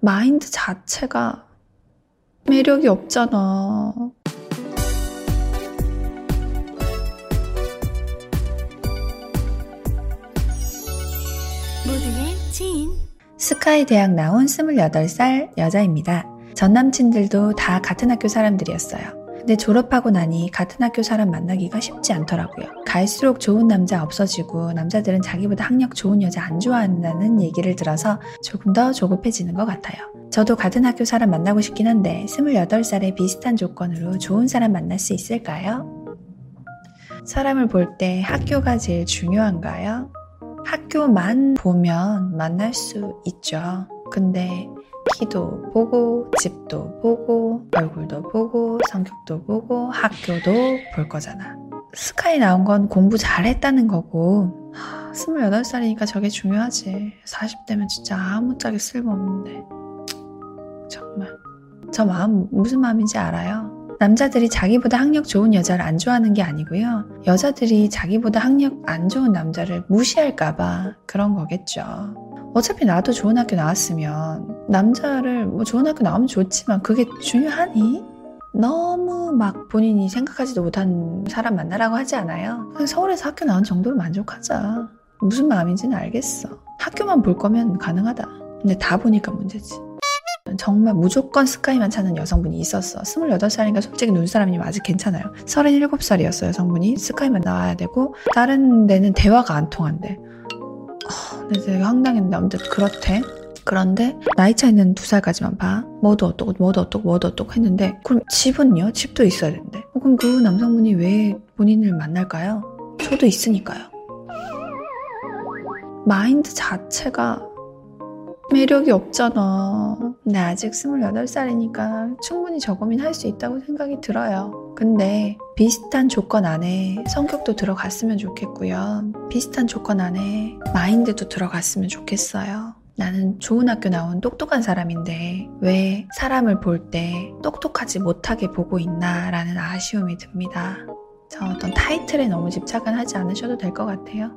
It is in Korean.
마인드 자체가 매력이 없잖아. 모두의 지인 스카이 대학 나온 28살 여자입니다. 전 남친들도 다 같은 학교 사람들이었어요. 근데 졸업하고 나니 같은 학교 사람 만나기가 쉽지 않더라고요. 갈수록 좋은 남자 없어지고 남자들은 자기보다 학력 좋은 여자 안 좋아한다는 얘기를 들어서 조금 더 조급해지는 것 같아요. 저도 같은 학교 사람 만나고 싶긴 한데 28살에 비슷한 조건으로 좋은 사람 만날 수 있을까요? 사람을 볼 때 학교가 제일 중요한가요? 학교만 보면 만날 수 있죠. 근데 키도 보고, 집도 보고, 얼굴도 보고, 성격도 보고, 학교도 볼 거잖아. 스카이 나온 건 공부 잘했다는 거고, 하, 28살이니까 저게 중요하지. 40대면 진짜 아무짝에 쓸모없는데. 정말. 저 마음 무슨 마음인지 알아요? 남자들이 자기보다 학력 좋은 여자를 안 좋아하는 게 아니고요. 여자들이 자기보다 학력 안 좋은 남자를 무시할까봐 그런 거겠죠. 어차피 나도 좋은 학교 나왔으면 남자를 뭐 좋은 학교 나오면 좋지만 그게 중요하니? 너무 막 본인이 생각하지도 못한 사람 만나라고 하지 않아요. 서울에서 학교 나온 정도로 만족하자. 무슨 마음인지는 알겠어. 학교만 볼 거면 가능하다. 근데 다 보니까 문제지. 정말 무조건 스카이만 찾는 여성분이 있었어. 28살이니까 솔직히 눈사람이면 아직 괜찮아요. 37살이었어, 여성분이. 스카이만 나와야 되고, 다른 데는 대화가 안 통한대. 되게 황당했는데, 아무튼 그렇대. 그런데 나이 차이는 두 살까지만 봐. 뭐도 어떻고 뭐도 어떻고 뭐도 어떻고 했는데 그럼 집은요? 집도 있어야 되는데. 어, 그럼 그 남성분이 왜 본인을 만날까요? 저도 있으니까요. 마인드 자체가 매력이 없잖아. 근데 아직 28살이니까 충분히 저 고민 할 수 있다고 생각이 들어요. 근데 비슷한 조건 안에 성격도 들어갔으면 좋겠고요. 비슷한 조건 안에 마인드도 들어갔으면 좋겠어요. 나는 좋은 학교 나온 똑똑한 사람인데 왜 사람을 볼 때 똑똑하지 못하게 보고 있나 라는 아쉬움이 듭니다. 저 어떤 타이틀에 너무 집착은 하지 않으셔도 될 것 같아요.